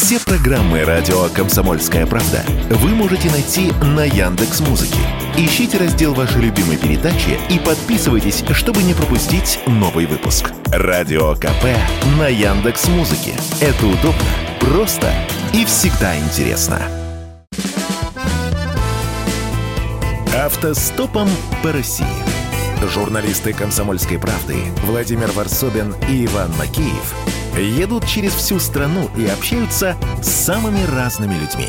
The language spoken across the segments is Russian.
Все программы радио Комсомольская правда вы можете найти на Яндекс Музыке. Ищите раздел вашей любимой передачи и подписывайтесь, чтобы не пропустить новый выпуск. Радио КП на Яндекс Музыке. Это удобно, просто и всегда интересно. Автостопом по России. Журналисты «Комсомольской правды» Владимир Варсобин и Иван Макеев едут через всю страну и общаются с самыми разными людьми.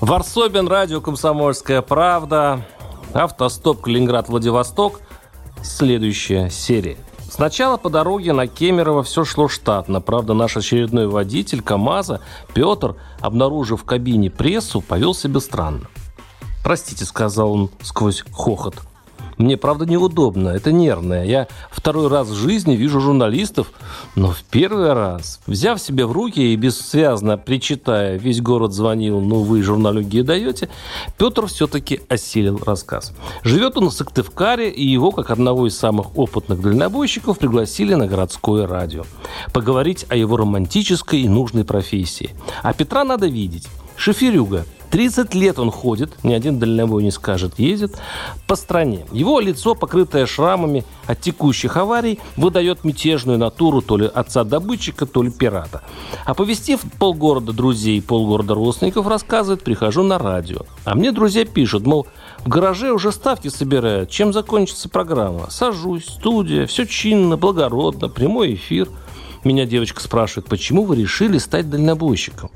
Варсобин, радио «Комсомольская правда», автостоп Калининград-Владивосток, следующая серия. Сначала по дороге на Кемерово все шло штатно. Правда, наш очередной водитель КАМАЗа, Петр, обнаружив в кабине прессу, повел себя странно. «Простите», — сказал он сквозь хохот. Мне, правда, неудобно, это нервное. Я второй раз в жизни вижу журналистов, но в первый раз, взяв себя в руки и бессвязно причитая, весь город звонил, ну вы журналюги даете, Петр все-таки осилил рассказ. Живет он в Сыктывкаре, и его, как одного из самых опытных дальнобойщиков, пригласили на городское радио. Поговорить о его романтической и нужной профессии. А Петра надо видеть. Шоферюга – 30 лет он ходит, ни один дальнобой не скажет, ездит по стране. Его лицо, покрытое шрамами от текущих аварий, выдает мятежную натуру то ли отца-добытчика, то ли пирата. Оповестив полгорода друзей, полгорода родственников, рассказывает, прихожу на радио. А мне друзья пишут, мол, в гараже уже ставки собирают, чем закончится программа. Сажусь, студия, все чинно, благородно, прямой эфир. Меня девочка спрашивает, почему вы решили стать дальнобойщиком?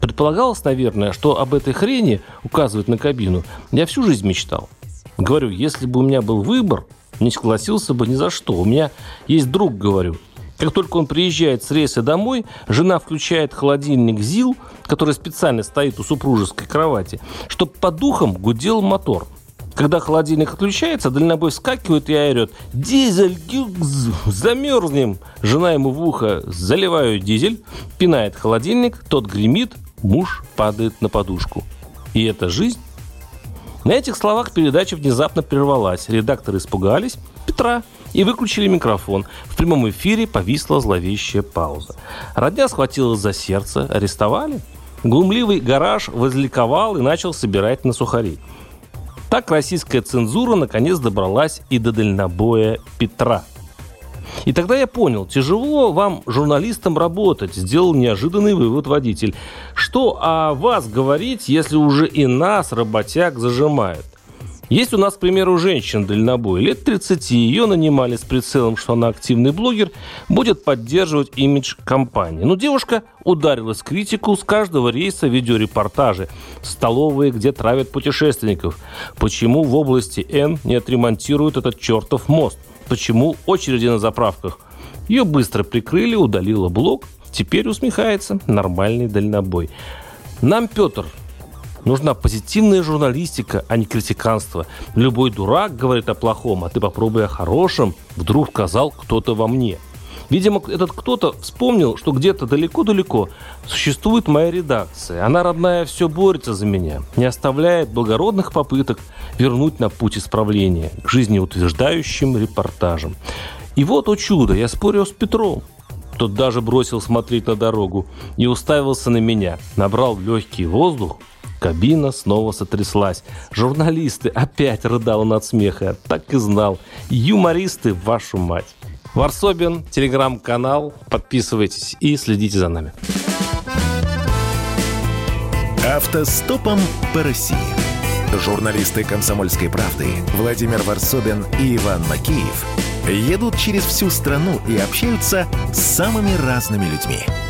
Предполагалось, наверное, что об этой хрени, указывает на кабину, я всю жизнь мечтал. Говорю, если бы у меня был выбор, не согласился бы ни за что. У меня есть друг, говорю. Как только он приезжает с рейса домой, жена включает холодильник ЗИЛ, который специально стоит у супружеской кровати, чтобы по духам гудел мотор. Когда холодильник отключается, дальнобой вскакивает и орет «Дизель, гюкз, замерзнем!» Жена ему в ухо «Заливаю дизель», пинает холодильник, тот гремит, Муж падает на подушку. И это жизнь? На этих словах передача внезапно прервалась. Редакторы испугались Петра и выключили микрофон. В прямом эфире повисла зловещая пауза. Родня схватилась за сердце. Арестовали? Глумливый гараж возликовал и начал собирать на сухари. Так российская цензура наконец добралась и до дальнобоя Петра – и тогда я понял, тяжело вам, журналистам, работать, сделал неожиданный вывод водитель. Что о вас говорить, если уже и нас, работяг, зажимают? Есть у нас, к примеру, женщина дальнобой. Лет 30 ее нанимали с прицелом, что она активный блогер, будет поддерживать имидж компании. Но девушка ударилась в критику с каждого рейса видеорепортажи. Столовые, где травят путешественников. Почему в области Н не отремонтируют этот чертов мост? Почему очереди на заправках? Ее быстро прикрыли, удалила блок. Теперь усмехается. Нормальный дальнобой. Нам, Петр, нужна позитивная журналистика, а не критиканство. Любой дурак говорит о плохом, а ты попробуй о хорошем. Вдруг сказал кто-то во мне – Видимо, этот кто-то вспомнил, что где-то далеко-далеко существует моя редакция. Она, родная, все борется за меня, не оставляет благородных попыток вернуть на путь исправления к жизнеутверждающим репортажам. И вот, о чудо, я спорил с Петром. Тот даже бросил смотреть на дорогу и уставился на меня. Набрал легкий воздух, Кабина снова сотряслась. Журналисты опять рыдал от смеха. Так и знал. Юмористы, вашу мать. Варсобин, телеграм-канал. Подписывайтесь и следите за нами. Автостопом по России. Журналисты «Комсомольской правды» Владимир Варсобин и Иван Макеев едут через всю страну и общаются с самыми разными людьми –